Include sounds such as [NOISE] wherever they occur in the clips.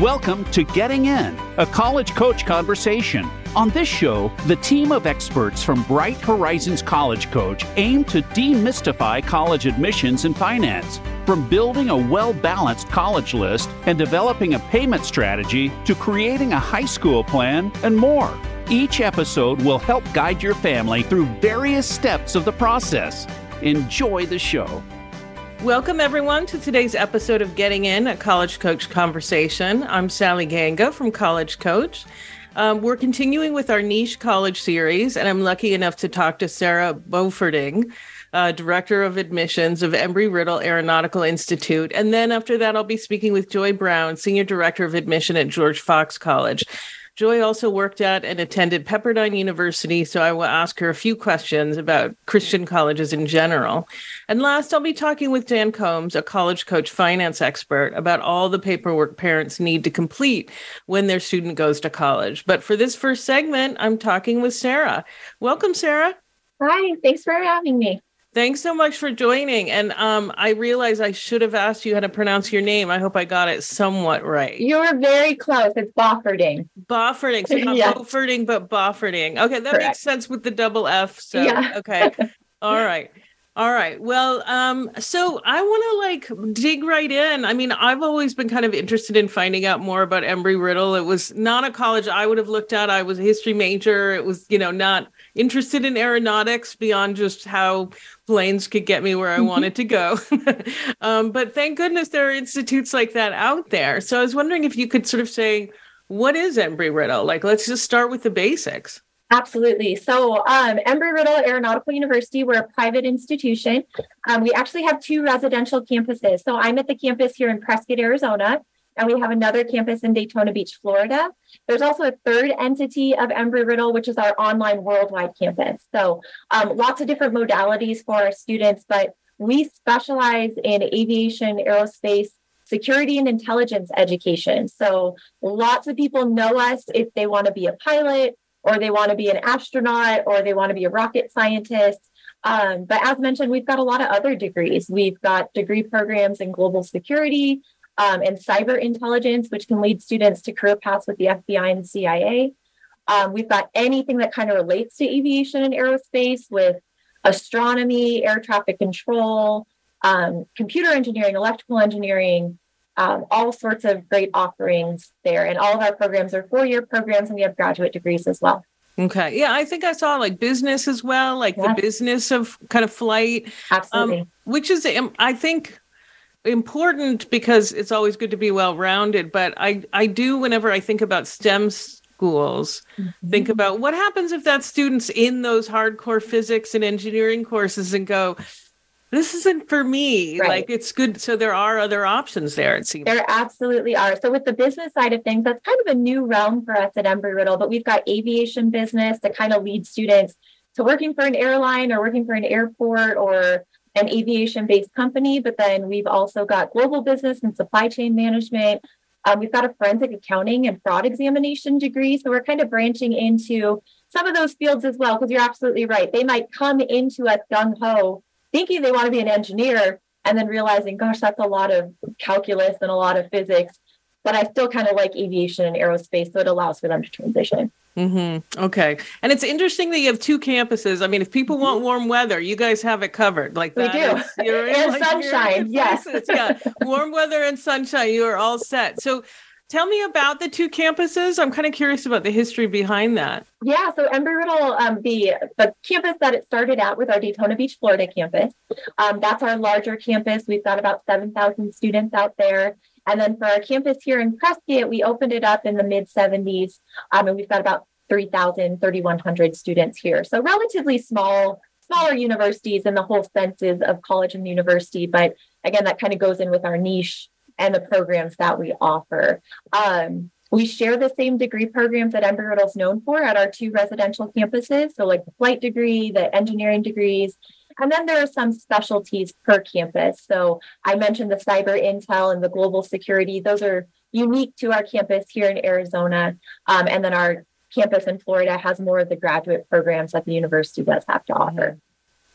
Welcome to Getting In, a college coach conversation. On this show, the team of experts from Bright Horizons College Coach aim to demystify college admissions and finance. From building a well balanced college list and developing a payment strategy to creating a high school plan and more. Each episode will help guide your family through various steps of the process. Enjoy the show. Welcome, everyone, to today's episode of Getting In, a College Coach Conversation. I'm Sally Ganga from College Coach. Um, we're continuing with our niche college series, and I'm lucky enough to talk to Sara Boferding, uh, Director of Admissions of Embry Riddle Aeronautical Institute. And then after that, I'll be speaking with Joy Brown, Senior Director of Admission at George Fox College. Joy also worked at and attended Pepperdine University, so I will ask her a few questions about Christian colleges in general. And last, I'll be talking with Jan Combs, a college coach finance expert, about all the paperwork parents need to complete when their student goes to college. But for this first segment, I'm talking with Sara. Welcome, Sara. Hi, thanks for having me. Thanks so much for joining. And um, I realize I should have asked you how to pronounce your name. I hope I got it somewhat right. You were very close. It's Boffording. Boffording. So not [LAUGHS] yes. Boffording, but Boffording. Okay, that Correct. makes sense with the double F. So yeah. okay. [LAUGHS] All right. All right. Well, um, so I want to like dig right in. I mean, I've always been kind of interested in finding out more about Embry Riddle. It was not a college I would have looked at. I was a history major. It was, you know, not interested in aeronautics beyond just how planes could get me where I mm-hmm. wanted to go. [LAUGHS] um, but thank goodness there are institutes like that out there. So I was wondering if you could sort of say, what is Embry Riddle? Like, let's just start with the basics. Absolutely. So, um, Embry Riddle Aeronautical University, we're a private institution. Um, we actually have two residential campuses. So, I'm at the campus here in Prescott, Arizona, and we have another campus in Daytona Beach, Florida. There's also a third entity of Embry Riddle, which is our online worldwide campus. So, um, lots of different modalities for our students, but we specialize in aviation, aerospace, security, and intelligence education. So, lots of people know us if they want to be a pilot, or they want to be an astronaut, or they want to be a rocket scientist. Um, but as mentioned, we've got a lot of other degrees. We've got degree programs in global security, um, and cyber intelligence, which can lead students to career paths with the FBI and CIA. Um, we've got anything that kind of relates to aviation and aerospace with astronomy, air traffic control, um, computer engineering, electrical engineering, um, all sorts of great offerings there. And all of our programs are four year programs, and we have graduate degrees as well. Okay. Yeah, I think I saw like business as well, like yes. the business of kind of flight. Um, Absolutely. which is, um, I think, important because it's always good to be well rounded but i i do whenever i think about stem schools mm-hmm. think about what happens if that student's in those hardcore physics and engineering courses and go this isn't for me right. like it's good so there are other options there it seems there absolutely are so with the business side of things that's kind of a new realm for us at embry riddle but we've got aviation business to kind of lead students to working for an airline or working for an airport or an aviation based company, but then we've also got global business and supply chain management. Um, we've got a forensic accounting and fraud examination degree. So we're kind of branching into some of those fields as well, because you're absolutely right. They might come into us gung ho thinking they want to be an engineer and then realizing, gosh, that's a lot of calculus and a lot of physics. But I still kind of like aviation and aerospace, so it allows for them to transition. Mm-hmm. Okay. And it's interesting that you have two campuses. I mean, if people want mm-hmm. warm weather, you guys have it covered. Like that. We do. [LAUGHS] You're in, and like, sunshine. Yes. yeah. warm weather and sunshine. You are all set. So tell me about the two campuses. I'm kind of curious about the history behind that. Yeah. So Embry Riddle, um, the, the campus that it started out with our Daytona Beach, Florida campus. Um, that's our larger campus. We've got about 7,000 students out there. And then for our campus here in Prescott, we opened it up in the mid 70s. Um, and we've got about 3,000, 3,100 students here. So relatively small, smaller universities in the whole senses of college and university. But again, that kind of goes in with our niche and the programs that we offer. Um, we share the same degree programs that Embry Riddle is known for at our two residential campuses. So, like the flight degree, the engineering degrees, and then there are some specialties per campus. So I mentioned the cyber intel and the global security. Those are unique to our campus here in Arizona. Um, and then our campus in Florida has more of the graduate programs that the university does have to offer.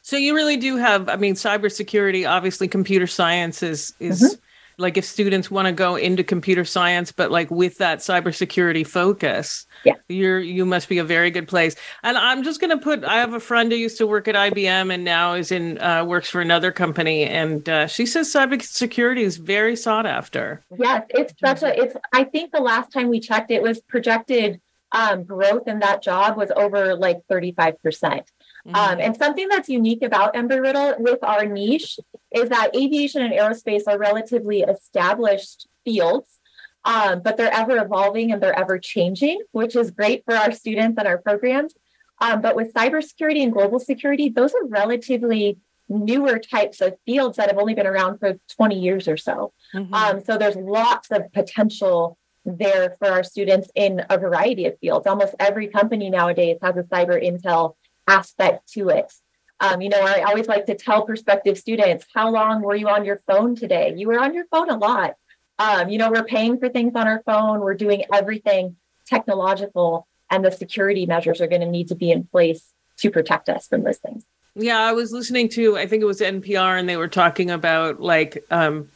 So you really do have, I mean, cybersecurity, obviously computer science is is mm-hmm. Like if students want to go into computer science but like with that cybersecurity focus yeah. you're you must be a very good place. And i'm just going to put i have a friend who used to work at ibm and now is in uh, works for another company and uh, she says cybersecurity is very sought after. Yes it's such a it's i think the last time we checked it was projected um, growth in that job was over like 35 percent Mm-hmm. Um, and something that's unique about Embry Riddle with our niche is that aviation and aerospace are relatively established fields, um, but they're ever evolving and they're ever changing, which is great for our students and our programs. Um, but with cybersecurity and global security, those are relatively newer types of fields that have only been around for 20 years or so. Mm-hmm. Um, so there's lots of potential there for our students in a variety of fields. Almost every company nowadays has a cyber intel aspect to it. Um, you know, I always like to tell prospective students, how long were you on your phone today? You were on your phone a lot. Um, you know, we're paying for things on our phone, we're doing everything technological, and the security measures are going to need to be in place to protect us from those things. Yeah, I was listening to, I think it was NPR, and they were talking about like um,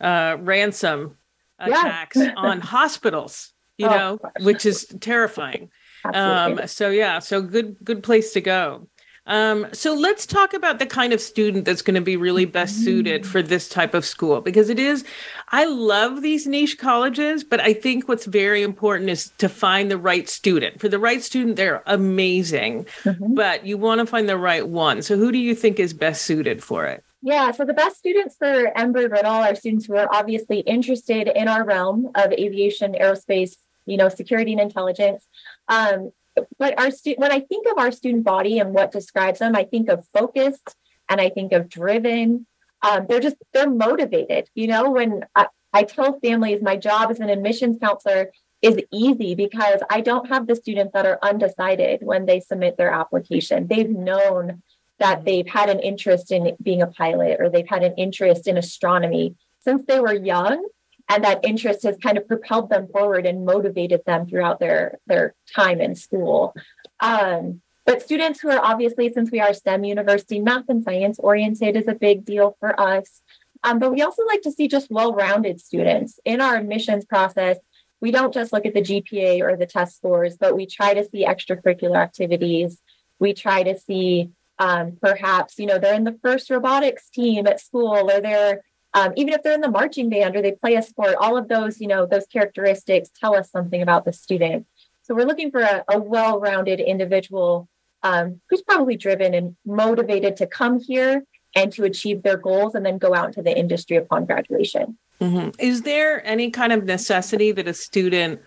uh, ransom attacks yeah. on [LAUGHS] hospitals, you oh, know, gosh. which is terrifying. Um, so yeah, so good good place to go. Um, so let's talk about the kind of student that's going to be really best suited for this type of school because it is, I love these niche colleges, but I think what's very important is to find the right student. For the right student, they're amazing, mm-hmm. but you want to find the right one. So who do you think is best suited for it? Yeah, so the best students for Embry Riddle are students who are obviously interested in our realm of aviation, aerospace, you know, security and intelligence. Um, but our stu- when I think of our student body and what describes them, I think of focused and I think of driven. Um, they're just they're motivated. You know, when I, I tell families my job as an admissions counselor is easy because I don't have the students that are undecided when they submit their application. They've known that they've had an interest in being a pilot or they've had an interest in astronomy since they were young and that interest has kind of propelled them forward and motivated them throughout their their time in school. Um, but students who are obviously since we are stem university math and science oriented is a big deal for us. Um, but we also like to see just well-rounded students. In our admissions process we don't just look at the gpa or the test scores but we try to see extracurricular activities. We try to see um, perhaps you know they're in the first robotics team at school or they're um, even if they're in the marching band or they play a sport, all of those, you know, those characteristics tell us something about the student. So we're looking for a, a well-rounded individual um, who's probably driven and motivated to come here and to achieve their goals and then go out into the industry upon graduation. Mm-hmm. Is there any kind of necessity that a student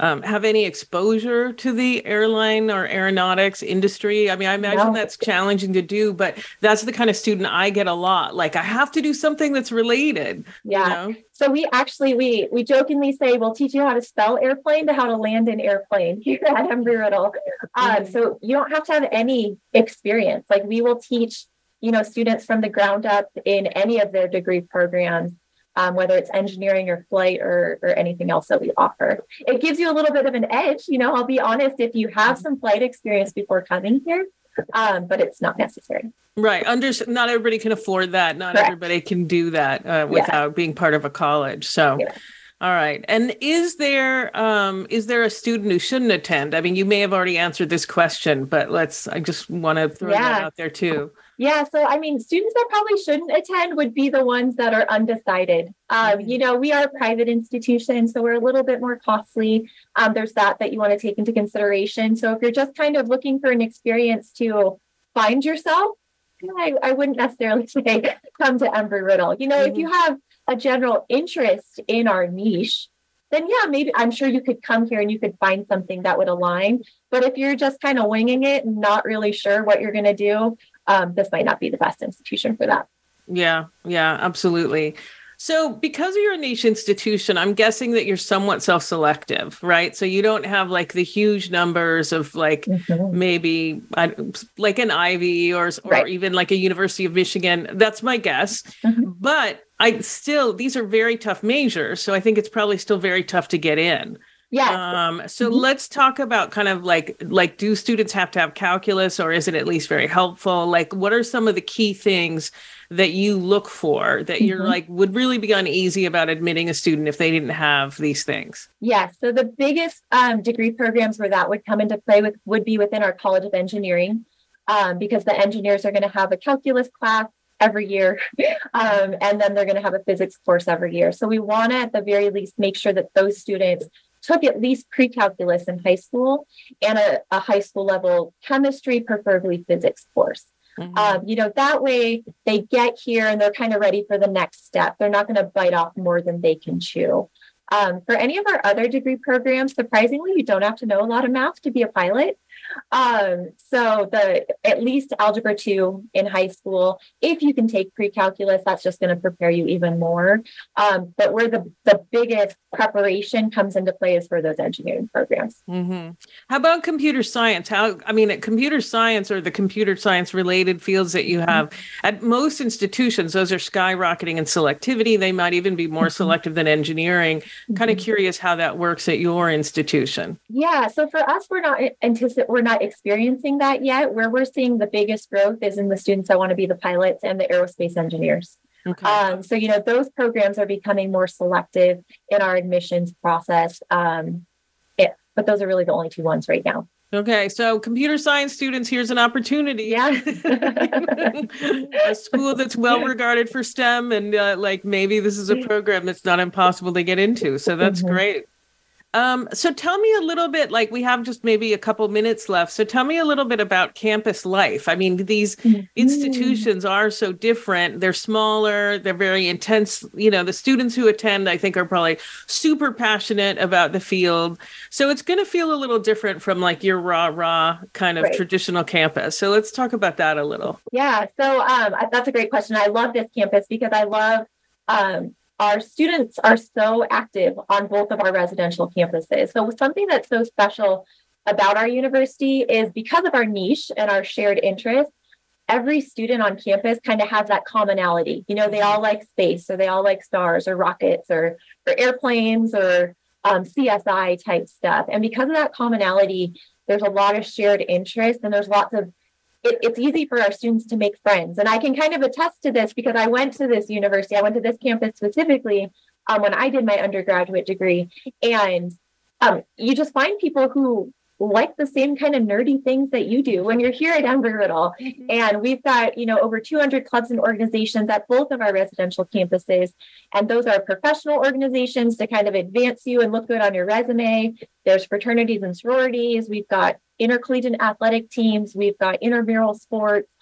um, have any exposure to the airline or aeronautics industry? I mean, I imagine no. that's challenging to do, but that's the kind of student I get a lot. Like, I have to do something that's related. Yeah. You know? So we actually we we jokingly say we'll teach you how to spell airplane to how to land an airplane [LAUGHS] here at Embry Riddle. Um. So you don't have to have any experience. Like we will teach you know students from the ground up in any of their degree programs um, whether it's engineering or flight or, or anything else that we offer. It gives you a little bit of an edge. You know, I'll be honest, if you have some flight experience before coming here, um, but it's not necessary. Right. Under not everybody can afford that. Not Correct. everybody can do that uh, without yes. being part of a college. So. Yeah. All right. And is there um, is there a student who shouldn't attend? I mean, you may have already answered this question, but let's I just want to throw yeah. that out there too. Yeah, so I mean, students that probably shouldn't attend would be the ones that are undecided. Um, mm-hmm. You know, we are a private institution, so we're a little bit more costly. Um, there's that that you want to take into consideration. So if you're just kind of looking for an experience to find yourself, I, I wouldn't necessarily [LAUGHS] say come to Embry Riddle. You know, mm-hmm. if you have a general interest in our niche, then yeah, maybe I'm sure you could come here and you could find something that would align. But if you're just kind of winging it and not really sure what you're going to do, um, this might not be the best institution for that. Yeah, yeah, absolutely. So, because you're a niche institution, I'm guessing that you're somewhat self selective, right? So, you don't have like the huge numbers of like mm-hmm. maybe like an Ivy or, or right. even like a University of Michigan. That's my guess. Mm-hmm. But I still, these are very tough majors. So, I think it's probably still very tough to get in. Yes. Um, so Mhm. let's talk about kind of like like do students have to have calculus or is it at least very helpful? Like what are some of the key things that you look for that you're Mhm. like would really be uneasy about admitting a student if they didn't have these things? Yes. So the biggest um, degree programs where that would come into play with would be within our College of Engineering, um, because the engineers are going to have a calculus class every year, [LAUGHS] um, and then they're going to have a physics course every year. So we want to, at the very least, make sure that those students took at least pre-calculus in high school and a, a high school level chemistry, preferably physics course. Mhm. Um, you know, that way they get here and they're kind of ready for the next step. They're not going to bite off more than they can chew. Um, for any of our other degree programs, surprisingly, you don't have to know a lot of math to be a pilot. Um, so the at least algebra two in high school, if you can take pre-calculus, that's just going to prepare you even more. Um, but where the the biggest preparation comes into play is for those engineering programs. hmm How about computer science? How I mean, at computer science or the computer science related fields that you have at most institutions, those are skyrocketing in selectivity. They might even be more Mhm. selective than engineering. Kind of Mhm. curious how that works at your institution. Yeah, so for us, we're not anticipate we're not experiencing that yet. Where we're seeing the biggest growth is in the students that want to be the pilots and the aerospace engineers. Okay. Um, so you know those programs are becoming more selective in our admissions process. Um, it, but those are really the only two ones right now. Okay, so computer science students, here's an opportunity. Yeah. [LAUGHS] a school that's well regarded for STEM, and uh, like maybe this is a [LAUGHS] program that's not impossible to get into. So that's Mhm. great. Um, so tell me a little bit, like we have just maybe a couple minutes left. So tell me a little bit about campus life. I mean, these Mm-hmm. institutions are so different. They're smaller, they're very intense. You know, the students who attend, I think, are probably super passionate about the field. So it's going to feel a little different from like your rah rah kind of Right. traditional campus. So let's talk about that a little. Yeah, so um, that's a great question. I love this campus because I love um, our students are so active on both of our residential campuses. So something that's so special about our university is because of our niche and our shared interests. Every student on campus kind of has that commonality. You know, they all like space, or they all like stars, or rockets, or or airplanes, or um, CSI type stuff. And because of that commonality, there's a lot of shared interest, and there's lots of it, it's easy for our students to make friends. And I can kind of attest to this because I went to this university, I went to this campus specifically um, when I did my undergraduate degree. And um, you just find people who like the same kind of nerdy things that you do when you're here at Embry-Riddle. And we've got, you know, over 200 clubs and organizations at both of our residential campuses. And those are professional organizations to kind of advance you and look good on your resume. There's fraternities and sororities. We've got intercollegiate athletic teams. We've got intramural sports.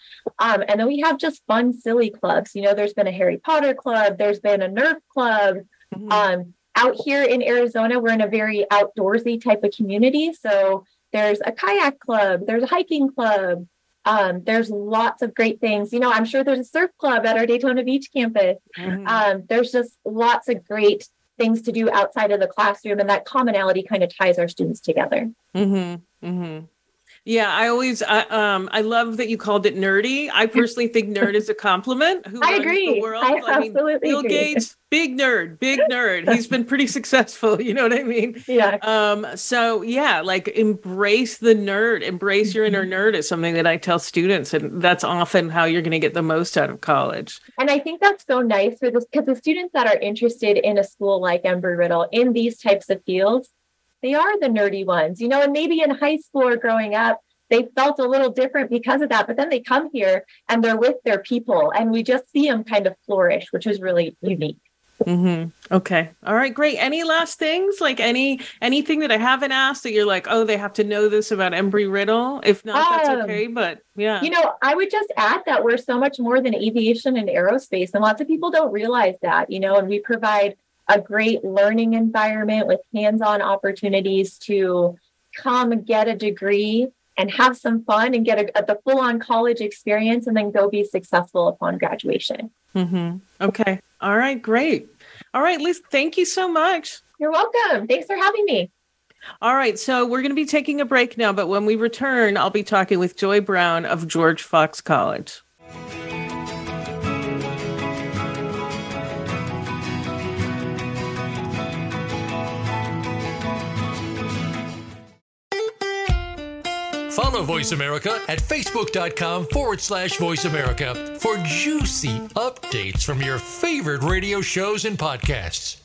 Um, and then we have just fun, silly clubs. You know, there's been a Harry Potter club, there's been a Nerf club. Mhm. Um, out here in Arizona, we're in a very outdoorsy type of community. So there's a kayak club, there's a hiking club. Um, there's lots of great things. You know, I'm sure there's a surf club at our Daytona Beach campus. Mhm. Um, there's just lots of great things to do outside of the classroom, and that commonality kind of ties our students together. Mm-hmm. Mm-hmm. Yeah, I always, I, um, I love that you called it nerdy. I [LAUGHS] personally think nerd is a compliment. Who I agree. The world. I mean, absolutely Bill agree. Gates, big nerd, big nerd. He's been pretty [LAUGHS] successful. You know what I mean? [LAUGHS] Yeah. Um, so yeah, like embrace the nerd, embrace your inner Mm-hmm. nerd is something that I tell students, and that's often how you're going to get the most out of college. And I think that's so nice for this because the students that are interested in a school like Embry Riddle in these types of fields, they are the nerdy ones, you know, and maybe in high school or growing up, they felt a little different because of that. But then they come here and they're with their people and we just see them kind of flourish, which is really unique. Mm-hmm. Okay. All right. Great. Any last things? Like any anything that I haven't asked that you're like, oh, they have to know this about Embry Riddle. If not, that's Um, okay. But yeah. You know, I would just add that we're so much more than aviation and aerospace, and lots of people don't realize that, you know, and we provide a great learning environment with hands on opportunities to come get a degree and have some fun and get a, the full on college experience and then go be successful upon graduation. Mm-hmm. Okay. All right. Great. All right, Liz. Thank you so much. You're welcome. Thanks for having me. All right. So we're going to be taking a break now, but when we return, I'll be talking with Joy Brown of George Fox College. Follow Voice America at facebook.com forward slash voice America for juicy updates from your favorite radio shows and podcasts.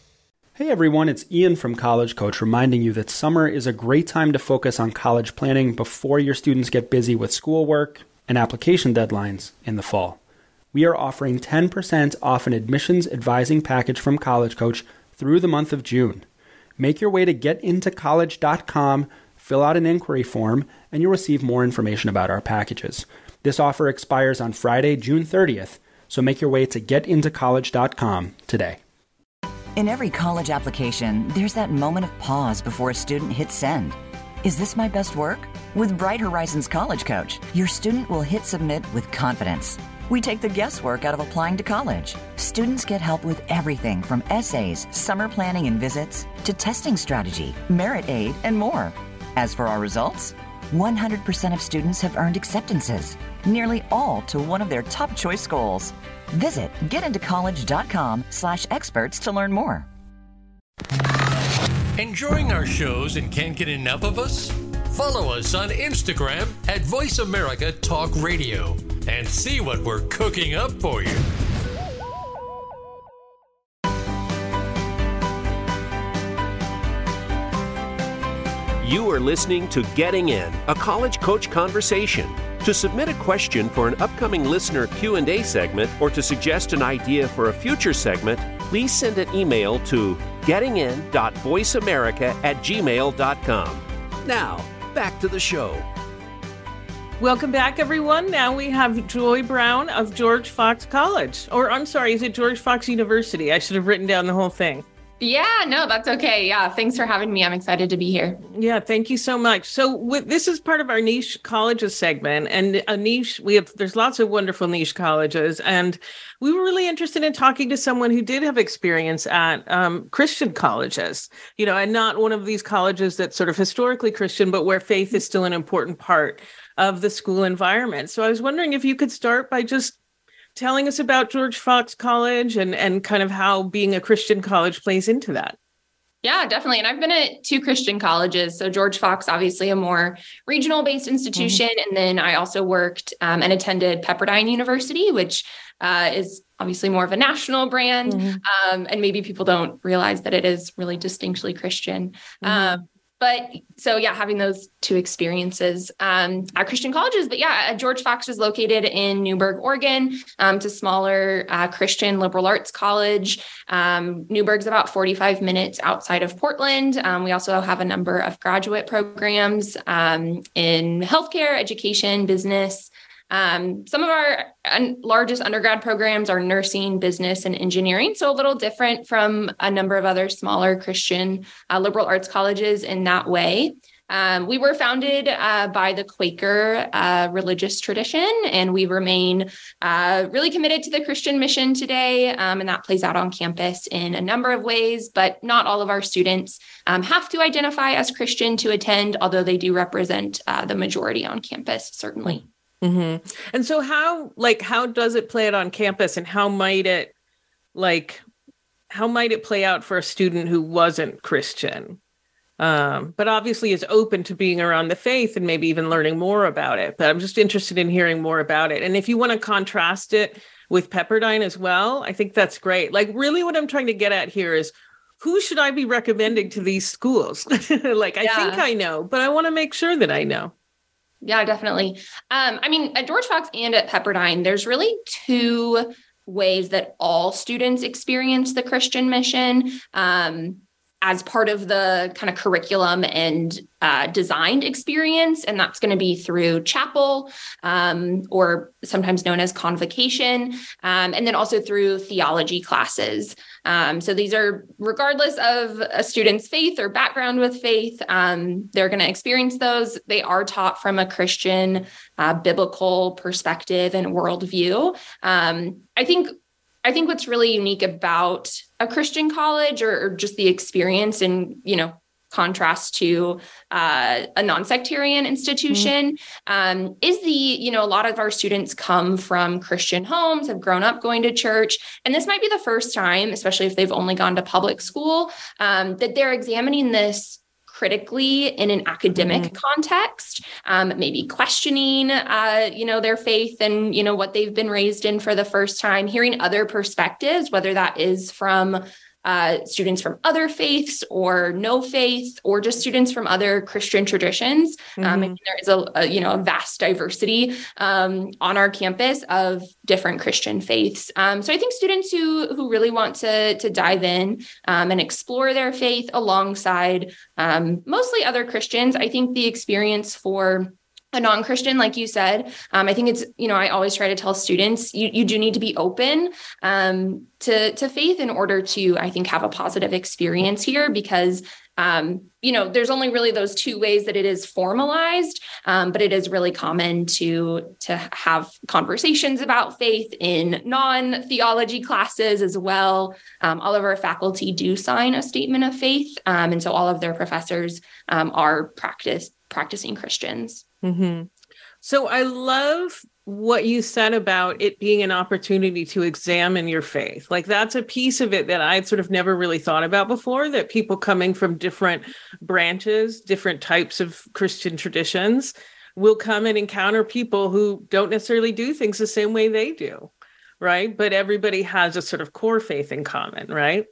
Hey everyone, it's Ian from College Coach reminding you that summer is a great time to focus on college planning before your students get busy with schoolwork and application deadlines in the fall. We are offering 10% off an admissions advising package from College Coach through the month of June. Make your way to getintocollege.com, fill out an inquiry form, and you'll receive more information about our packages. This offer expires on Friday, June 30th, so make your way to getintocollege.com today. In every college application, there's that moment of pause before a student hits send. Is this my best work? With Bright Horizons College Coach, your student will hit submit with confidence. We take the guesswork out of applying to college. Students get help with everything from essays, summer planning and visits, to testing strategy, merit aid, and more. As for our results, 100% of students have earned acceptances, nearly all to one of their top choice schools. Visit getintocollege.com slash experts to learn more. Enjoying our shows and can't get enough of us? Follow us on Instagram at Voice America Talk Radio and see what we're cooking up for you. You are listening to Getting In, a college coach conversation. To submit a question for an upcoming listener Q&A segment or to suggest an idea for a future segment, please send an email to gettingin.voiceamerica at gmail.com. Now, back to the show. Welcome back, everyone. Now we have Joy Brown of George Fox College. Or, I'm sorry, is it George Fox University? I should have written down the whole thing. Yeah, no, that's okay. Yeah, thanks for having me. I'm excited to be here. Yeah, thank you so much. So, with, this is part of our niche colleges segment, and a niche we have. There's lots of wonderful niche colleges, and we were really interested in talking to someone who did have experience at um, Christian colleges, you know, and not one of these colleges that's sort of historically Christian, but where faith is still an important part of the school environment. So, I was wondering if you could start by just telling us about George Fox College and and kind of how being a Christian college plays into that. Yeah, definitely. And I've been at two Christian colleges. So George Fox, obviously a more regional based institution. Mm-hmm. And then I also worked um, and attended Pepperdine University, which uh, is obviously more of a national brand. Mm-hmm. Um, and maybe people don't realize that it is really distinctly Christian. Mm-hmm. Um, but so yeah having those two experiences um, at christian colleges. But yeah george fox is located in newberg oregon um, it's a smaller uh, christian liberal arts college. Um, newberg's about 45 minutes outside of portland. Um, we also have a number of graduate programs um, in healthcare education business um, some of our un- largest undergrad programs are nursing, business, and engineering. So a little different from a number of other smaller Christian uh, liberal arts colleges in that way. Um, we were founded uh, by the Quaker uh, religious tradition, and we remain uh, really committed to the Christian mission today. Um, and that plays out on campus in a number of ways, but not all of our students um, have to identify as Christian to attend, although they do represent uh, the majority on campus, certainly. Mm-hmm. And so, how like how does it play out on campus, and how might it like how might it play out for a student who wasn't Christian? Um, but obviously is open to being around the faith and maybe even learning more about it. But I'm just interested in hearing more about it. And if you want to contrast it with Pepperdine as well, I think that's great. Like, really, what I'm trying to get at here is who should I be recommending to these schools? [LAUGHS] like, I think I know, but I want to make sure that I know. Yeah, definitely. Um, I mean, at George Fox and at Pepperdine, there's really two ways that all students experience the Christian mission. Um, as part of the kind of curriculum and uh, designed experience. And that's going to be through chapel um, or sometimes known as convocation, um, and then also through theology classes. Um, so these are, regardless of a student's faith or background with faith, um, they're going to experience those. They are taught from a Christian uh, biblical perspective and worldview. Um, I think I think what's really unique about a Christian college or, or just the experience in, you know, contrast to uh, a non-sectarian institution mm-hmm. um, is the you know a lot of our students come from christian homes have grown up going to church and this might be the first time especially if they've only gone to public school um, that they're examining this critically in an academic mm-hmm. context, um, maybe questioning, uh, you know, their faith and, you know, what they've been raised in for the first time, hearing other perspectives, whether that is from uh, students from other faiths or no faith, or just students from other Christian traditions. Um, mm-hmm. Um, there is a, a, you know a vast diversity um, on our campus of different Christian faiths. Um, so I think students who who really want to to dive in um, and explore their faith alongside um, mostly other Christians, I think the experience for a non-christian like you said um, i think it's you know i always try to tell students you, you do need to be open um, to to faith in order to i think have a positive experience here because um, you know there's only really those two ways that it is formalized um, but it is really common to to have conversations about faith in non-theology classes as well. Um, all of our faculty do sign a statement of faith um, and so all of their professors are practice practicing christians Mm-hmm. So I love what you said about it being an opportunity to examine your faith. Like that's a piece of it that I'd sort of never really thought about before that people coming from different branches, different types of Christian traditions will come and encounter people who don't necessarily do things the same way they do. Right. But everybody has a sort of core faith in common. Right.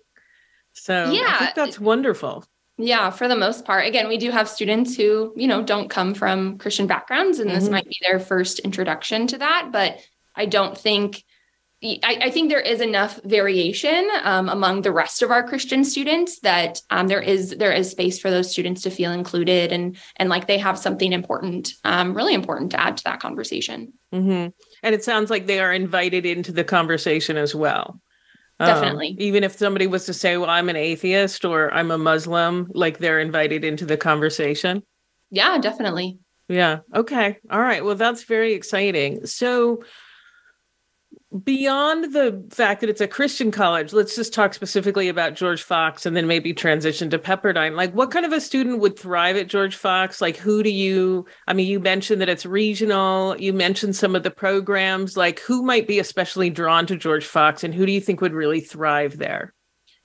So yeah, I think that's wonderful. Yeah, for the most part. Again, we do have students who, you know, don't come from Christian backgrounds, and mm-hmm. this might be their first introduction to that. But I don't think, I, I think there is enough variation um, among the rest of our Christian students that um, there is there is space for those students to feel included and and like they have something important, um, really important to add to that conversation. Mm-hmm. And it sounds like they are invited into the conversation as well. Definitely. Um, even if somebody was to say, well, I'm an atheist or I'm a Muslim, like they're invited into the conversation. Yeah, definitely. Yeah. Okay. All right. Well, that's very exciting. So, beyond the fact that it's a Christian college, let's just talk specifically about George Fox and then maybe transition to Pepperdine. Like, what kind of a student would thrive at George Fox? Like, who do you, I mean, you mentioned that it's regional, you mentioned some of the programs. Like, who might be especially drawn to George Fox and who do you think would really thrive there?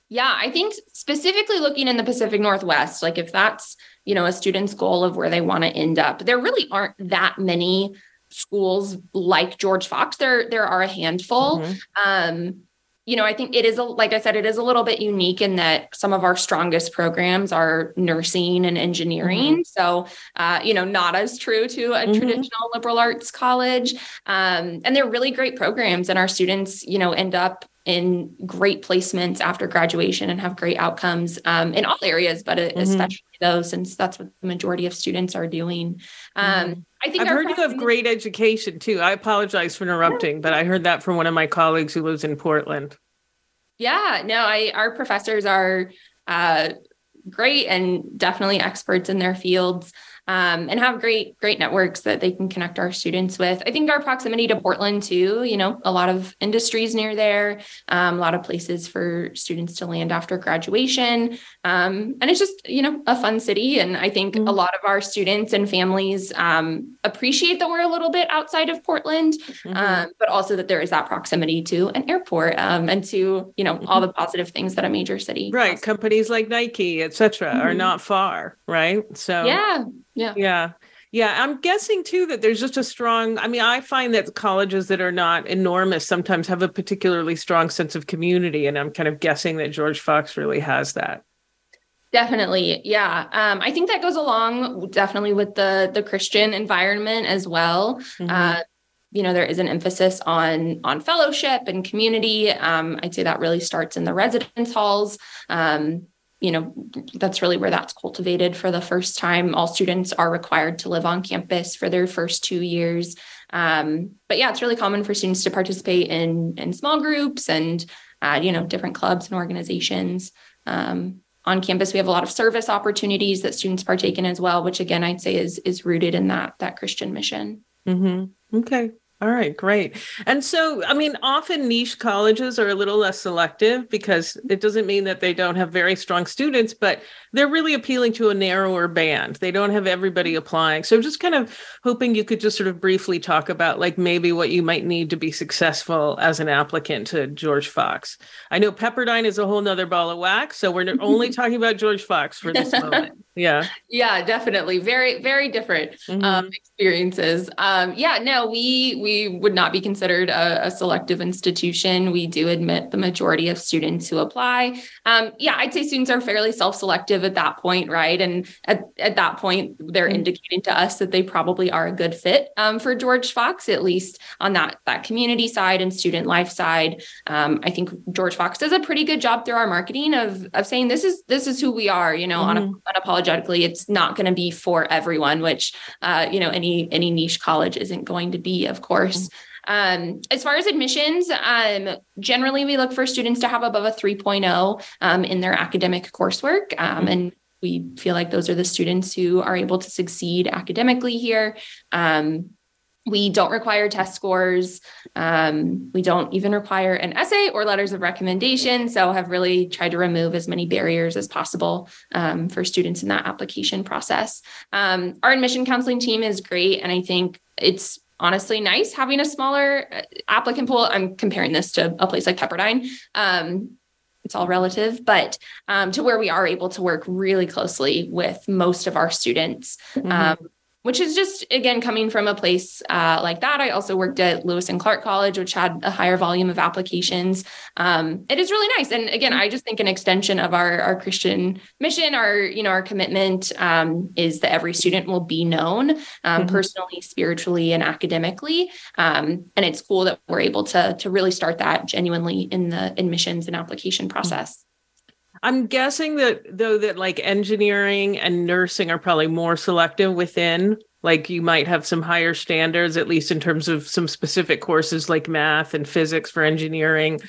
Yeah, I think specifically looking in the Pacific Northwest, like if that's, you know, a student's goal of where they want to end up, there really aren't that many schools like George Fox. There there are a handful. Mm-hmm. Um, you know, I think it is a, like I said, it is a little bit unique in that some of our strongest programs are nursing and engineering. Mm-hmm. So, uh, you know, not as true to a mm-hmm. traditional liberal arts college. Um, and they're really great programs, and our students, you know, end up in great placements after graduation and have great outcomes um, in all areas, but mm-hmm. especially those, since that's what the majority of students are doing. Um, mm-hmm. I think I've heard you have great education too. I apologize for interrupting, but I heard that from one of my colleagues who lives in Portland. Yeah, no, I our professors are uh, great and definitely experts in their fields um, and have great great networks that they can connect our students with. I think our proximity to Portland too, you know, a lot of industries near there, um, a lot of places for students to land after graduation, um, and it's just you know a fun city. And I think mm-hmm. a lot of our students and families um, appreciate that we're a little bit outside of Portland, mm-hmm. Um, but also that there is that proximity to an airport um, and to you know mm-hmm. all the positive things that a major city. Right, has. companies like Nike, etc., are mm-hmm. not far. Right, so yeah yeah. Yeah. Yeah, I'm guessing too that there's just a strong. I mean, I find that colleges that are not enormous sometimes have a particularly strong sense of community, and I'm kind of guessing that George Fox really has that. Definitely, yeah. Um, I think that goes along definitely with the the Christian environment as well. Mm-hmm. Uh, you know, there is an emphasis on on fellowship and community. Um, I'd say that really starts in the residence halls. Um, you know, that's really where that's cultivated for the first time. All students are required to live on campus for their first two years. Um, but yeah, it's really common for students to participate in in small groups and uh, you know different clubs and organizations. Um, on campus, we have a lot of service opportunities that students partake in as well, which again I'd say is is rooted in that that Christian mission. Mm-hmm. Okay, All right, great. And so, I mean, often niche colleges are a little less selective because it doesn't mean that they don't have very strong students, but they're really appealing to a narrower band. They don't have everybody applying. So, just kind of hoping you could just sort of briefly talk about like maybe what you might need to be successful as an applicant to George Fox. I know Pepperdine is a whole nother ball of wax. So, we're [LAUGHS] only talking about George Fox for this moment. [LAUGHS] Yeah. Yeah, definitely. Very, very different um, mm-hmm. um, experiences. Um, yeah, no, we, we would not be considered a, a, selective institution. We do admit the majority of students who apply. Um, yeah, I'd say students are fairly self-selective at that point, right? And at, at that point, they're mm-hmm. indicating to us that they probably are a good fit um, for George Fox, at least on that that community side and student life side. Um, I think George Fox does a pretty good job through our marketing of of saying this is this is who we are. You know, mm-hmm. unapologetically, it's not going to be for everyone, which uh, you know any any niche college isn't going to be, of course. Um, as far as admissions, um, generally we look for students to have above a 3.0 um, in their academic coursework. Um, mm-hmm. And we feel like those are the students who are able to succeed academically here. Um, we don't require test scores. Um, we don't even require an essay or letters of recommendation. So, have really tried to remove as many barriers as possible um, for students in that application process. Um, our admission counseling team is great. And I think it's honestly nice having a smaller uh, applicant pool. I'm comparing this to a place like Pepperdine. Um, it's all relative, but um, to where we are able to work really closely with most of our students. Mm-hmm. Um, which is just again coming from a place uh, like that. I also worked at Lewis and Clark College, which had a higher volume of applications. Um, it is really nice, and again, I just think an extension of our our Christian mission, our you know our commitment um, is that every student will be known um, mm-hmm. personally, spiritually, and academically. Um, and it's cool that we're able to to really start that genuinely in the admissions and application process. I'm guessing that though that like engineering and nursing are probably more selective within like you might have some higher standards at least in terms of some specific courses like math and physics for engineering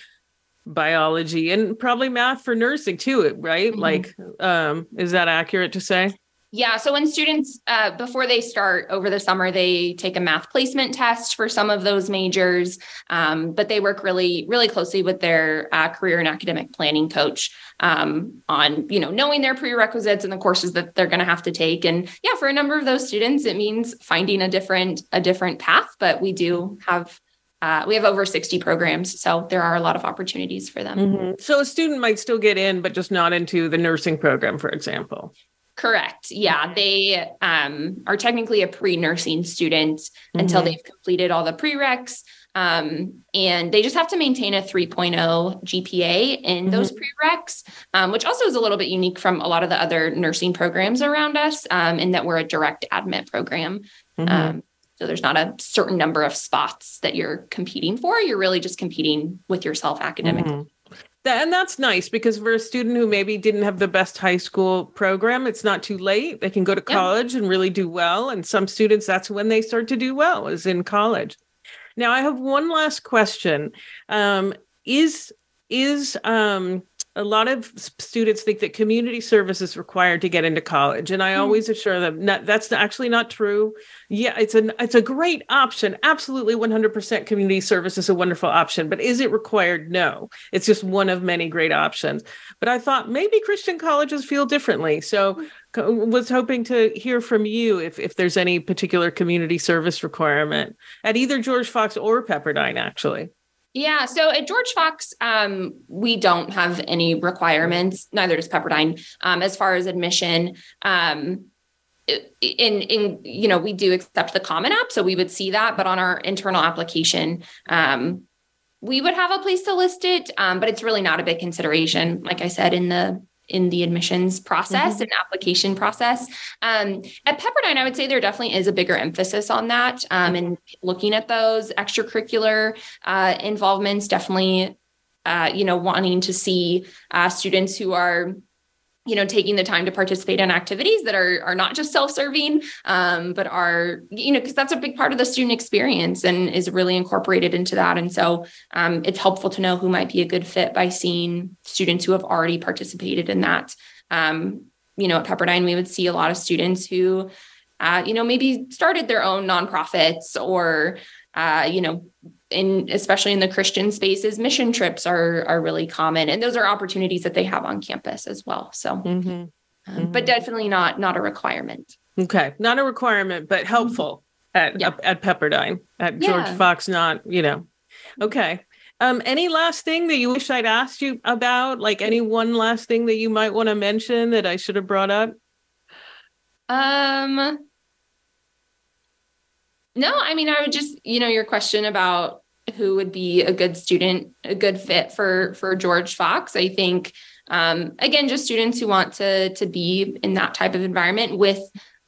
biology and probably math for nursing too right mm-hmm. like um is that accurate to say yeah. So when students, uh, before they start over the summer, they take a math placement test for some of those majors, um, but they work really, really closely with their uh, career and academic planning coach um, on, you know, knowing their prerequisites and the courses that they're going to have to take. And yeah, for a number of those students, it means finding a different, a different path. But we do have uh, we have over 60 programs so there are a lot of opportunities for them mm-hmm. so a student might still get in but just not into the nursing program for example Correct. Yeah, they um, are technically a pre-nursing student mm-hmm. until they've completed all the prereqs, um, and they just have to maintain a 3.0 GPA in mm-hmm. those prereqs, um, which also is a little bit unique from a lot of the other nursing programs around us, um, in that we're a direct admit program. Mm-hmm. Um, so there's not a certain number of spots that you're competing for. You're really just competing with yourself academically. And that's nice because for a student who maybe didn't have the best high school program, it's not too late. They can go to college yeah. and really do well. And some students, that's when they start to do well, is in college. Now, I have one last question. Um, is is um, a lot of students think that community service is required to get into college and i mm. always assure them that that's actually not true. Yeah it's an it's a great option absolutely 100% community service is a wonderful option but is it required? No it's just one of many great options but i thought maybe christian colleges feel differently so was hoping to hear from you if, if there's any particular community service requirement at either george fox or pepperdine actually yeah. So at George Fox, um, we don't have any requirements. Neither does Pepperdine um, as far as admission. Um, in in you know we do accept the Common App, so we would see that. But on our internal application, um, we would have a place to list it, um, but it's really not a big consideration. Like I said in the in the admissions process mm-hmm. and application process. Um, at Pepperdine, I would say there definitely is a bigger emphasis on that um, and looking at those extracurricular uh, involvements. Definitely, uh, you know, wanting to see uh, students who are you know taking the time to participate in activities that are are not just self-serving um, but are you know because that's a big part of the student experience and is really incorporated into that. And so um, it's helpful to know who might be a good fit by seeing students who have already participated in that. Um, you know at pepperdine we would see a lot of students who uh, you know maybe started their own nonprofits or uh, you know, in especially in the Christian spaces, mission trips are are really common, and those are opportunities that they have on campus as well. So, mm-hmm. Um, mm-hmm. but definitely not not a requirement. Okay, not a requirement, but helpful at yeah. at Pepperdine at yeah. George Fox. Not you know, okay. Um, any last thing that you wish I'd asked you about? Like any one last thing that you might want to mention that I should have brought up? Um, no, I mean, I would just, you know, your question about who would be a good student, a good fit for for George Fox. I think, um, again, just students who want to to be in that type of environment with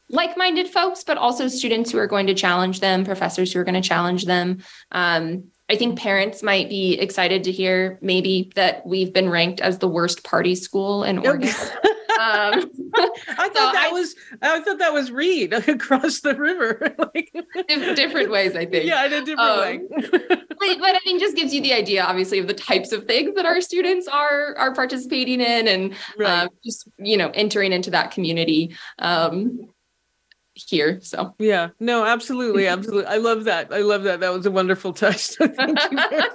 like-minded folks, but also students who are going to challenge them, professors who are going to challenge them. Um, I think parents might be excited to hear maybe that we've been ranked as the worst party school in Oregon. [LAUGHS] um, [LAUGHS] I thought so that I, was I thought that was Reed [LAUGHS] across the river. [LAUGHS] like, in different ways, I think. Yeah, in a different um, way. but, but, I mean, just gives you the idea, obviously, of the types of things that our students are are participating in, and right. um, just you know entering into that community. Um, here. So yeah, no, absolutely, absolutely. I love that. I love that. That was a wonderful touch. So thank, you very,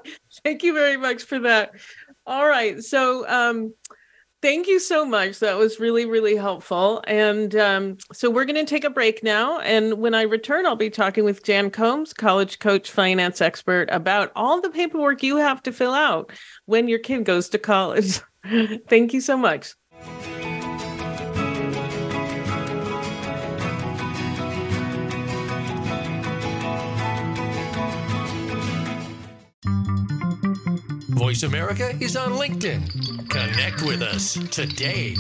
thank you very much for that. All right, so um, thank you so much. That was really, really helpful. And um, so we're going to take a break now. And when I return, I'll be talking with Jan Combs, college coach, finance expert, about all the paperwork you have to fill out when your kid goes to college. [LAUGHS] thank you so much. Voice America is on LinkedIn. Connect with us today.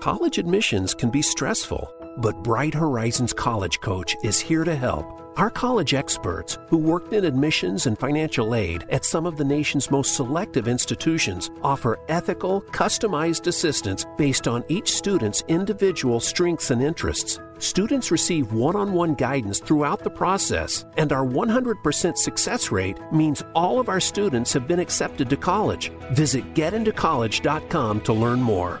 College admissions can be stressful, but Bright Horizons College Coach is here to help. Our college experts, who worked in admissions and financial aid at some of the nation's most selective institutions, offer ethical, customized assistance based on each student's individual strengths and interests. Students receive one on one guidance throughout the process, and our 100% success rate means all of our students have been accepted to college. Visit getintocollege.com to learn more.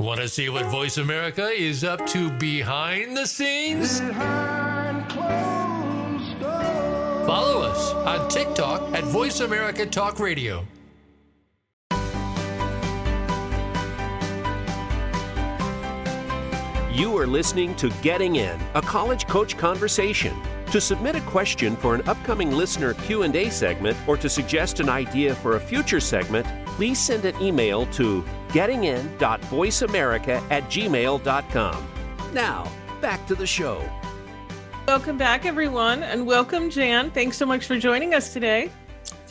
Want to see what Voice America is up to behind the scenes? Behind Follow us on TikTok at Voice America Talk Radio. You are listening to Getting In, a college coach conversation. To submit a question for an upcoming listener Q&A segment or to suggest an idea for a future segment, please send an email to gettingin.voiceamerica at gmail.com. Now, back to the show. Welcome back, everyone, and welcome, Jan. Thanks so much for joining us today.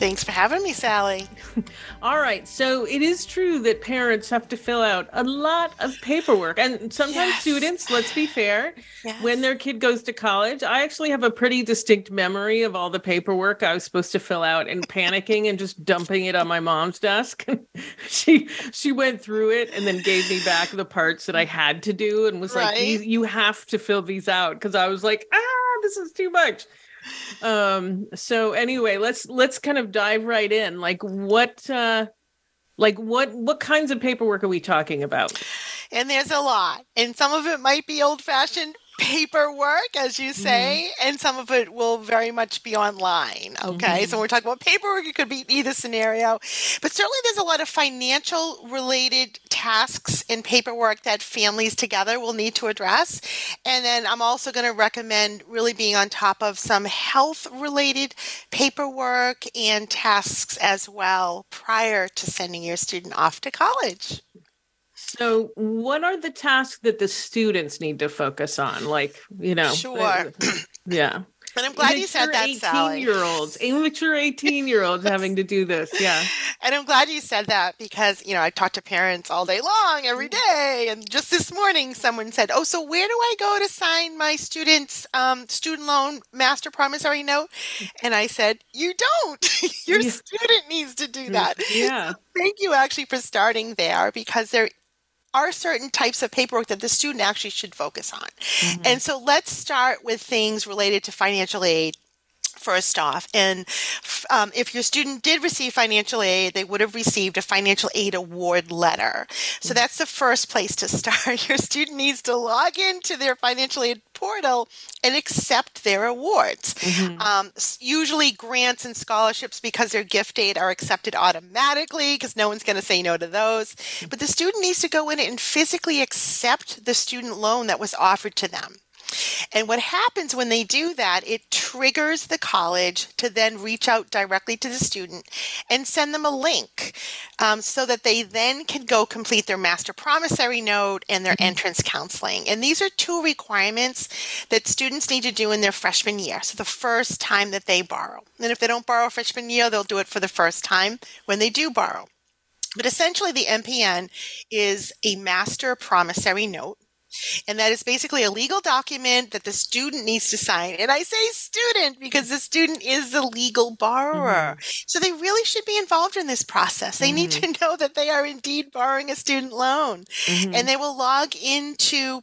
Thanks for having me, Sally. [LAUGHS] All right. So it is true that parents have to fill out a lot of paperwork. And sometimes yes. students, let's be fair, yes. when their kid goes to college, I actually have a pretty distinct memory of all the paperwork I was supposed to fill out and panicking and just dumping it on my mom's desk. [LAUGHS] she she went through it and then gave me back the parts that I had to do and was right. like, you, you have to fill these out. Cause I was like, ah, this is too much um so anyway let's let's kind of dive right in. Like what uh like what what kinds of paperwork are we talking about? And there's a lot. And some of it might be old fashioned paperwork, as you say, mm-hmm. and some of it will very much be online. Okay. Mm-hmm. So we're talking about paperwork, it could be either scenario, but certainly there's a lot of financial related tasks and paperwork that families together will need to address. And then I'm also going to recommend really being on top of some health related paperwork and tasks as well prior to sending your student off to college. So, what are the tasks that the students need to focus on? Like, you know, sure. [CLEARS THROAT] yeah. And I'm glad you said that, 18 Sally. year olds, immature 18 year olds having to do this. Yeah. [LAUGHS] And I'm glad you said that because, you know, I talk to parents all day long, every mm-hmm. day. And just this morning, someone said, Oh, so where do I go to sign my student's um, student loan master promissory note? Mm-hmm. And I said, You don't. [LAUGHS] Your Yeah. student needs to do that. Mm, yeah. Thank you actually for starting there because there are certain types of paperwork that the student actually should focus on. And so let's start with things related to financial aid first off. And um, if your student did receive financial aid, they would have received a financial aid award letter. So that's the first place to [LAUGHS] start. Your student needs to log into their financial aid portal and accept their awards. Um, usually, grants and scholarships, because they're gift aid, are accepted automatically because no one's going to say no to those. But the student needs to go in and physically accept the student loan that was offered to them. And what happens when they do that, it triggers the college to then reach out directly to the student and send them a link um, so that they then can go complete their master promissory note and their entrance counseling. And these are two requirements that students need to do in their freshman year. So the first time that they borrow. And if they don't borrow freshman year, they'll do it for the first time when they do borrow. But essentially, the MPN is a master promissory note. And that is basically a legal document that the student needs to sign. And I say student because the student is the legal borrower. Mm-hmm. So they really should be involved in this process. They need mm-hmm. to know that they are indeed borrowing a student loan. And mm-hmm. they will log into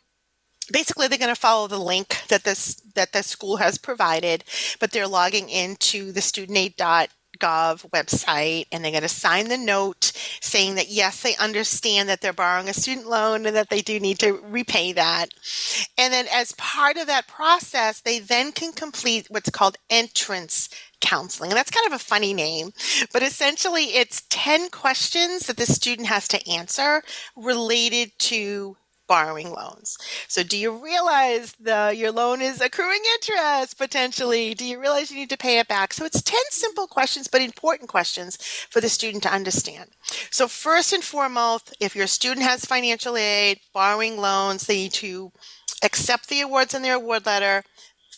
basically they're going to follow the link that this that the school has provided, but they're logging into the studentaid.gov website and they're going to sign the note saying that yes, they understand that they're borrowing a student loan and that they do need to repay that. And then as part of that process, they then can complete what's called entrance counseling. And that's kind of a funny name, but essentially it's 10 questions that the student has to answer related to borrowing loans. So do you realize the your loan is accruing interest potentially? Do you realize you need to pay it back? So it's 10 simple questions but important questions for the student to understand. So first and foremost, if your student has financial aid, borrowing loans, they need to accept the awards in their award letter,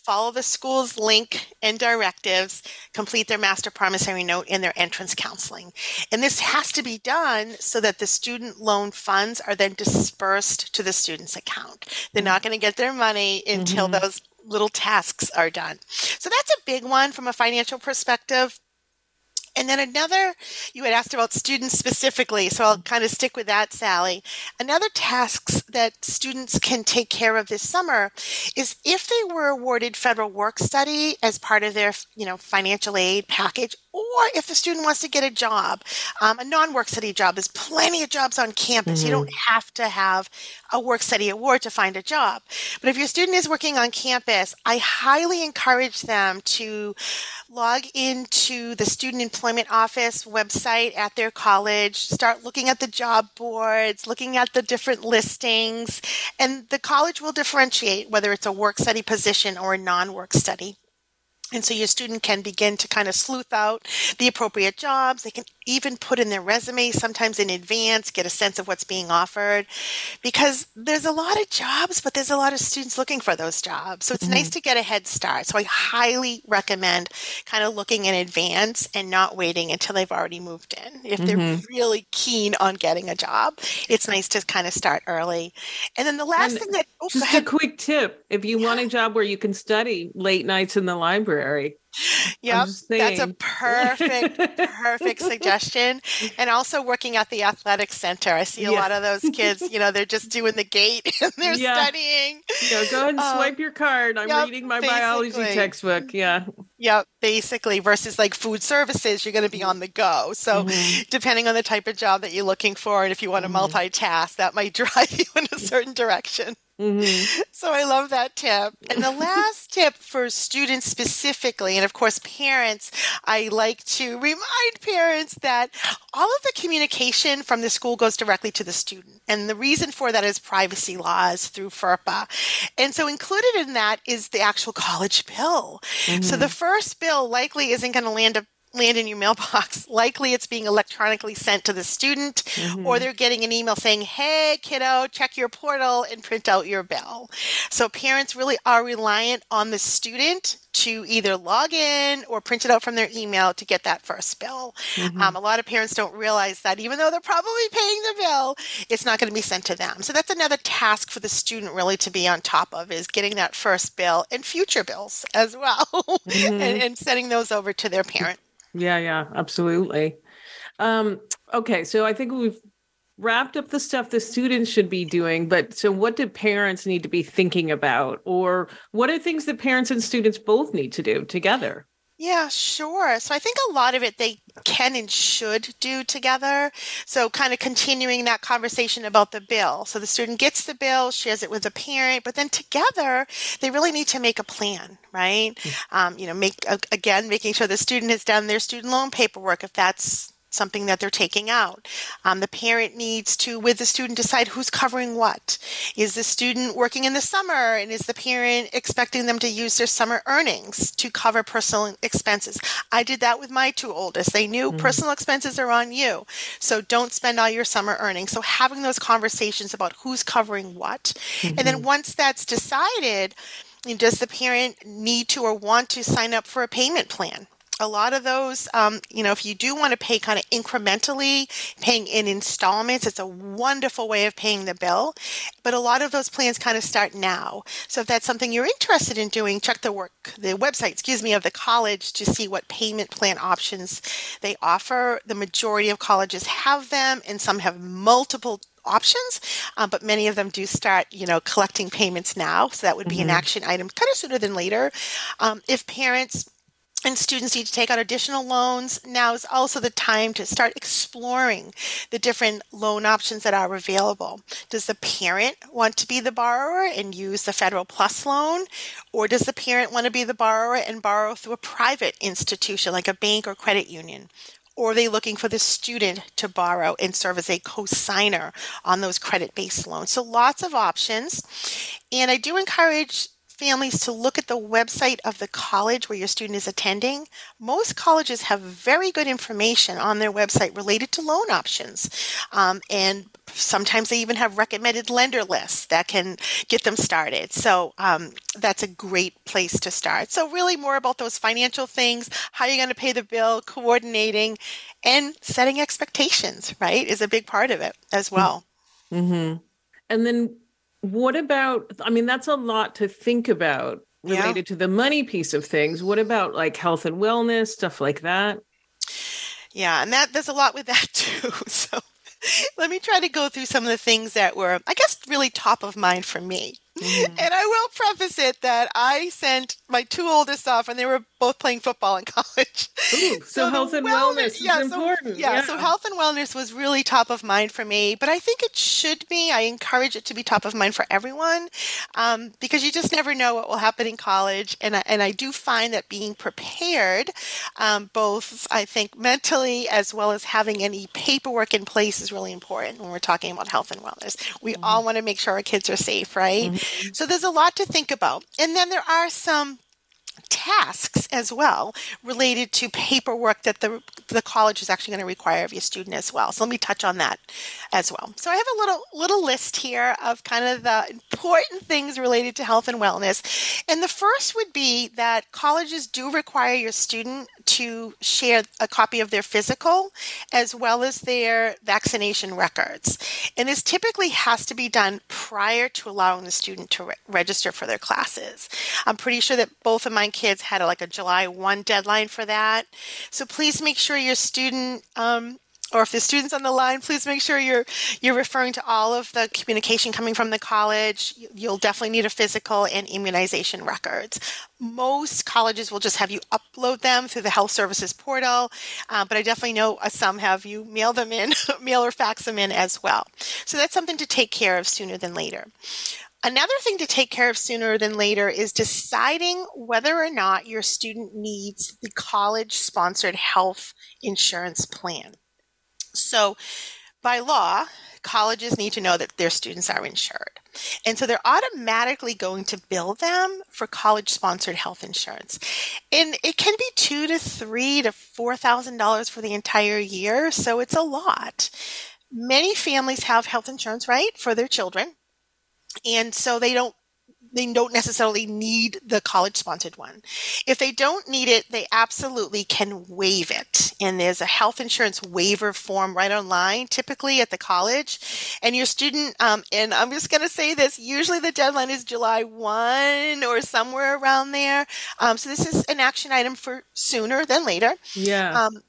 follow the school's link and directives, complete their master promissory note and their entrance counseling. And this has to be done so that the student loan funds are then dispersed to the student's account. They're not going to get their money until mm-hmm. those little tasks are done. So that's a big one from a financial perspective. And then another, you had asked about students specifically, so I'll kind of stick with that, Sally. Another tasks that students can take care of this summer is if they were awarded federal work study as part of their, you know, financial aid package, or if the student wants to get a job, um, a non-work study job. There's plenty of jobs on campus. You don't have to have a work study award to find a job. But if your student is working on campus, I highly encourage them to log into the student employment office website at their college, start looking at the job boards, looking at the different listings, and the college will differentiate whether it's a work study position or a non-work study. And so your student can begin to kind of sleuth out the appropriate jobs. They can even put in their resume sometimes in advance, get a sense of what's being offered. Because there's a lot of jobs, but there's a lot of students looking for those jobs. So it's nice mm-hmm. to get a head start. So I highly recommend kind of looking in advance and not waiting until they've already moved in. If they're mm-hmm. really keen on getting a job, it's nice to kind of start early. And then the last And thing that, oh, Just a quick tip if you want a job where you can study late nights in the library. Yep, that's a perfect, perfect [LAUGHS] suggestion. And also working at the athletic center. I see a Yeah. lot of those kids, you know, they're just [LAUGHS] doing the gate [LAUGHS] and they're Yeah. studying. Know, go ahead and Um, swipe your card. I'm yep, reading my biology textbook. Yeah. Yep, basically, versus like food services, you're going to be on the go. So, Mm-hmm. depending on the type of job that you're looking for, and if you want to multitask, that might drive you in a certain direction. Mhm. [LAUGHS] So I love that tip. And the last tip for students specifically, and of course parents, I like to remind parents that all of the communication from the school goes directly to the student. And the reason for that is privacy laws through FERPA. And so included in that is the actual college bill. So the first bill likely isn't going to land a land in your mailbox, [LAUGHS] likely it's being electronically sent to the student, mm-hmm. or they're getting an email saying, Hey, kiddo, check your portal and print out your bill. So parents really are reliant on the student to either log in or print it out from their email to get that first bill. Mm-hmm. Um, a lot of parents don't realize that even though they're probably paying the bill, it's not going to be sent to them. So that's another task for the student really to be on top of is getting that first bill and future bills as well [LAUGHS] mm-hmm. and, and sending those over to their parent. Yeah, yeah, absolutely. Um, okay, so I think we've wrapped up the stuff the students should be doing, but so what do parents need to be thinking about? Or what are things that parents and students both need to do together? Yeah, sure. So I think a lot of it they can and should do together. So kind of continuing that conversation about the bill. So the student gets the bill, shares it with the parent, but then together they really need to make a plan, right? Mm-hmm. Um, you know, make again making sure the student has done their student loan paperwork if that's something that they're taking out. Um, the parent needs to, with the student, decide who's covering what. Is the student working in the summer and is the parent expecting them to use their summer earnings to cover personal expenses? I did that with my two oldest. They knew mm-hmm. personal expenses are on you. So don't spend all your summer earnings. So having those conversations about who's covering what. Mm-hmm. And then mm-hmm. once that's decided, does the parent need to or want to sign up for a payment plan? A lot of those, um, you know, if you do want to pay kind of incrementally, paying in installments, it's a wonderful way of paying the bill. But a lot of those plans kind of start now. So if that's something you're interested in doing, check the work, the website, excuse me, of the college to see what payment plan options they offer. The majority of colleges have them, and some have multiple options, um, but many of them do start, you know, collecting payments now. So that would be mm-hmm. an action item kind of sooner than later. Um, if parents and students need to take out additional loans. Now is also the time to start exploring the different loan options that are available. Does the parent want to be the borrower and use the Federal Plus loan? Or does the parent want to be the borrower and borrow through a private institution like a bank or credit union? Or are they looking for the student to borrow and serve as a co-signer on those credit-based loans? So lots of options. And I do encourage families to look at the website of the college where your student is attending. Most colleges have very good information on their website related to loan options. Um, and sometimes they even have recommended lender lists that can get them started. So um, that's a great place to start. So, really, more about those financial things, how you're going to pay the bill, coordinating, and setting expectations, right, is a big part of it as well. Mm-hmm. And then what about, I mean, that's a lot to think about related yeah. to the money piece of things. What about like health and wellness, stuff like that? Yeah, and that there's a lot with [LAUGHS] that too. So let me try to go through some of the things that were, I guess, really top of mind for me. Mm-hmm. And I will preface it that I sent my two oldest off, and they were both playing football in [LAUGHS] college. Ooh, so, so health and wellness, wellness is yeah, important. So, yeah, yeah, so health and wellness was really top of mind for me, but I think it should be. I encourage it to be top of mind for everyone um, because you just never know what will happen in college, and I, and I do find that being prepared, um, both I think mentally as well as having any paperwork in place, is really important when we're talking about health and wellness. We mm-hmm. all want to make sure our kids are safe, right? Mm-hmm. So there's a lot to think about. And then there are some tasks as well related to paperwork that the the college is actually going to require of your student as well. So let me touch on that as well. So I have a little little list here of kind of the important things related to health and wellness. And the first would be that colleges do require your student to share a copy of their physical as well as their vaccination records. And this typically has to be done prior to allowing the student to re- register for their classes. I'm pretty sure that both of my kids had a, like a July 1 deadline for that. So please make sure your student um, or if the student's on the line, please make sure you're you're referring to all of the communication coming from the college. You'll definitely need a physical and immunization records. Most colleges will just have you upload them through the health services portal, uh, but I definitely know uh, some have you mail them in, [LAUGHS] mail or fax them in as well. So that's something to take care of sooner than later. Another thing to take care of sooner than later is deciding whether or not your student needs the college sponsored health insurance plan. So by law, colleges need to know that their students are insured. And so they're automatically going to bill them for college sponsored health insurance. And it can be two to three to four thousand dollars for the entire year. So it's a lot. Many families have health insurance, right, for their children. And so they don't they don't necessarily need the college sponsored one. If they don't need it, they absolutely can waive it. And there's a health insurance waiver form right online, typically at the college. And your student, um, and I'm just going to say this, usually the deadline is July 1 or somewhere around there. Um, so this is an action item for sooner than later. Yeah. Um,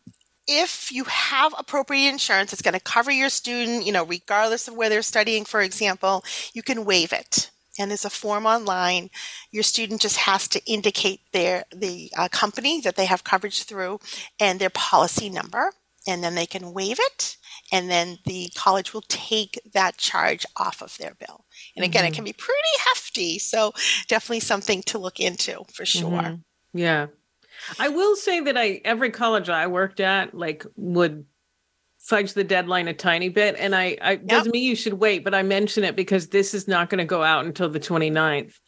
if you have appropriate insurance, it's going to cover your student, you know, regardless of where they're studying, for example, you can waive it and there's a form online. Your student just has to indicate their the uh, company that they have coverage through and their policy number, and then they can waive it. And then the college will take that charge off of their bill. And again, Mm-hmm. it can be pretty hefty, so definitely something to look into for sure. Mhm. Yeah. I will say that I every college I worked at like would fudge the deadline a tiny bit and I I doesn't mean you should wait, but I mention it because this is not going to go out until the 29th.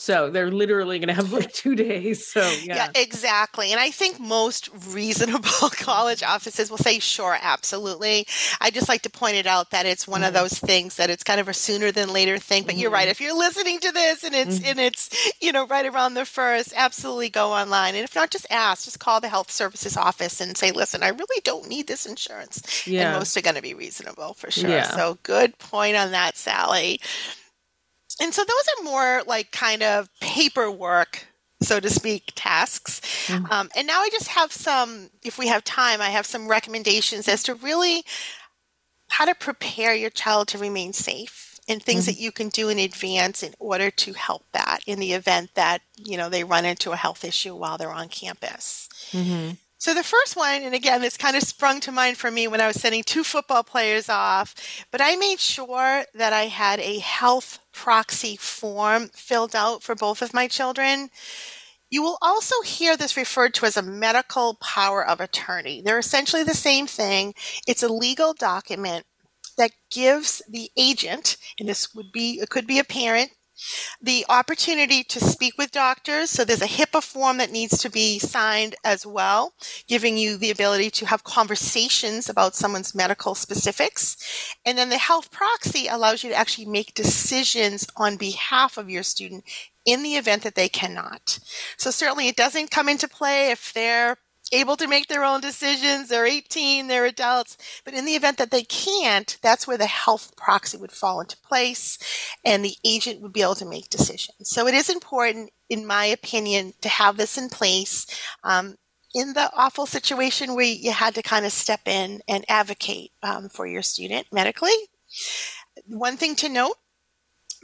So they're literally going to have like 2 days. So [LAUGHS] Yeah. yeah. exactly. And I think most reasonable [LAUGHS] college offices will say, sure, absolutely. I just like to point it out that it's one of mm-hmm. those things that it's kind of a sooner than later thing. But you're right. Mm-hmm. If you're listening to this and it's mm-hmm. and it's, you know, right around the first, absolutely go online. And if not, just ask, just call the health services office and say, listen, I really don't need this insurance. Yeah. And most are going to be reasonable for sure. Yeah. So good point on that, Sally. And so those are more like kind of paperwork, so to speak, tasks. Mm-hmm. Um, and now I just have some, if we have time, I have some recommendations as to really how to prepare your child to remain safe and things mm-hmm. that you can do in advance in order to help that in the event that, you know, they run into a health issue while they're on campus. Mm-hmm. So the first one, and again, this kind of sprung to mind for me when I was sending two football players off, but I made sure that I had a health proxy form filled out for both of my children. You will also hear this referred to as a medical power of attorney. They're essentially the same thing. It's a legal document that gives the agent, and this would be, it could be a parent, the opportunity to speak with doctors. So there's a HIPAA form that needs to be signed as well, giving you the ability to have conversations about someone's medical specifics. And then the health proxy allows you to actually make decisions on behalf of your student in the event that they cannot. So certainly it doesn't come into play if they're able to make their own decisions. They're 18, they're adults. But in the event that they can't, that's where the health proxy would fall into place and the agent would be able to make decisions. So it is important, in my opinion, to have this in place. Um, in the awful situation where you had to kind of step in and advocate um, for your student medically. One thing to note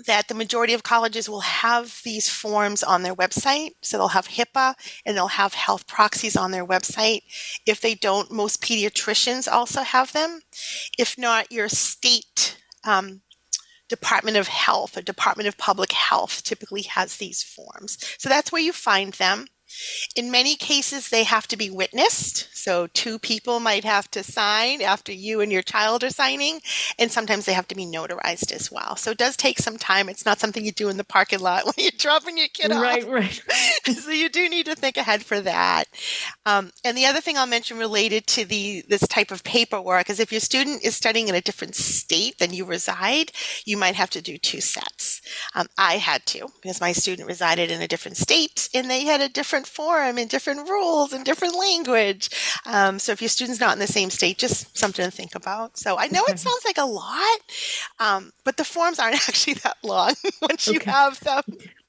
that the majority of colleges will have these forms on their website. So they'll have HIPAA and they'll have health proxies on their website. If they don't, most pediatricians also have them. If not, your state um, Department of Health or Department of Public Health typically has these forms. So that's where you find them. In many cases, they have to be witnessed. So, two people might have to sign after you and your child are signing, and sometimes they have to be notarized as well. So, it does take some time. It's not something you do in the parking lot [LAUGHS] when you're dropping your kid Right, off. right. right. [LAUGHS] [LAUGHS] so, you do need to think ahead for that. Um, and the other thing I'll mention related to the this type of paperwork is if your student is studying in a different state than you reside, you might have to do two sets. Um, I had to because my student resided in a different state and they had a different form and different rules and different language. Um, so if your student's not in the same state, just something to think about. So I know it sounds like a lot, um, but the forms aren't [LAUGHS] actually that long [LAUGHS] once you have them.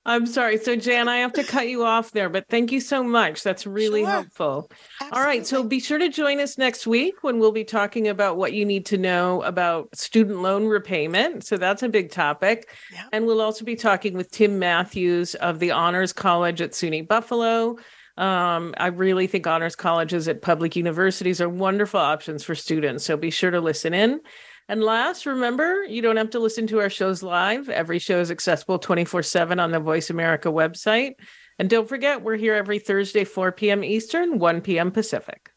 I'm sorry. So Jan, I have to cut you off there, but thank you so much. That's really Sure. helpful. All right. So be sure to join us next week when we'll be talking about what you need to know about student loan repayment. So that's a big topic. Yeah. And we'll also be talking with Tim Matthews of the Honors College at SUNY Buffalo. Um, I really think honors colleges at public universities are wonderful options for students. So be sure to listen in. And last, remember, you don't have to listen to our shows live. Every show is accessible 24 7 on the Voice America website. And don't forget, we're here every Thursday, 4 p.m. Eastern, 1 p.m. Pacific.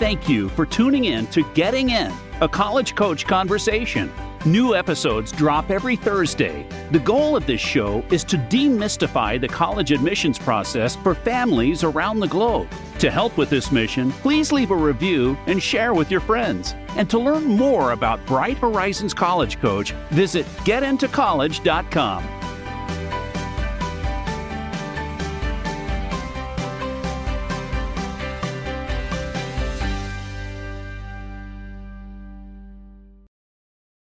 thank you for tuning in to Getting In, a college coach conversation. New episodes drop every Thursday. The goal of this show is to demystify the college admissions process for families around the globe. To help with this mission, please leave a review and share with your friends. And to learn more about Bright Horizons College Coach, visit getintocollege.com.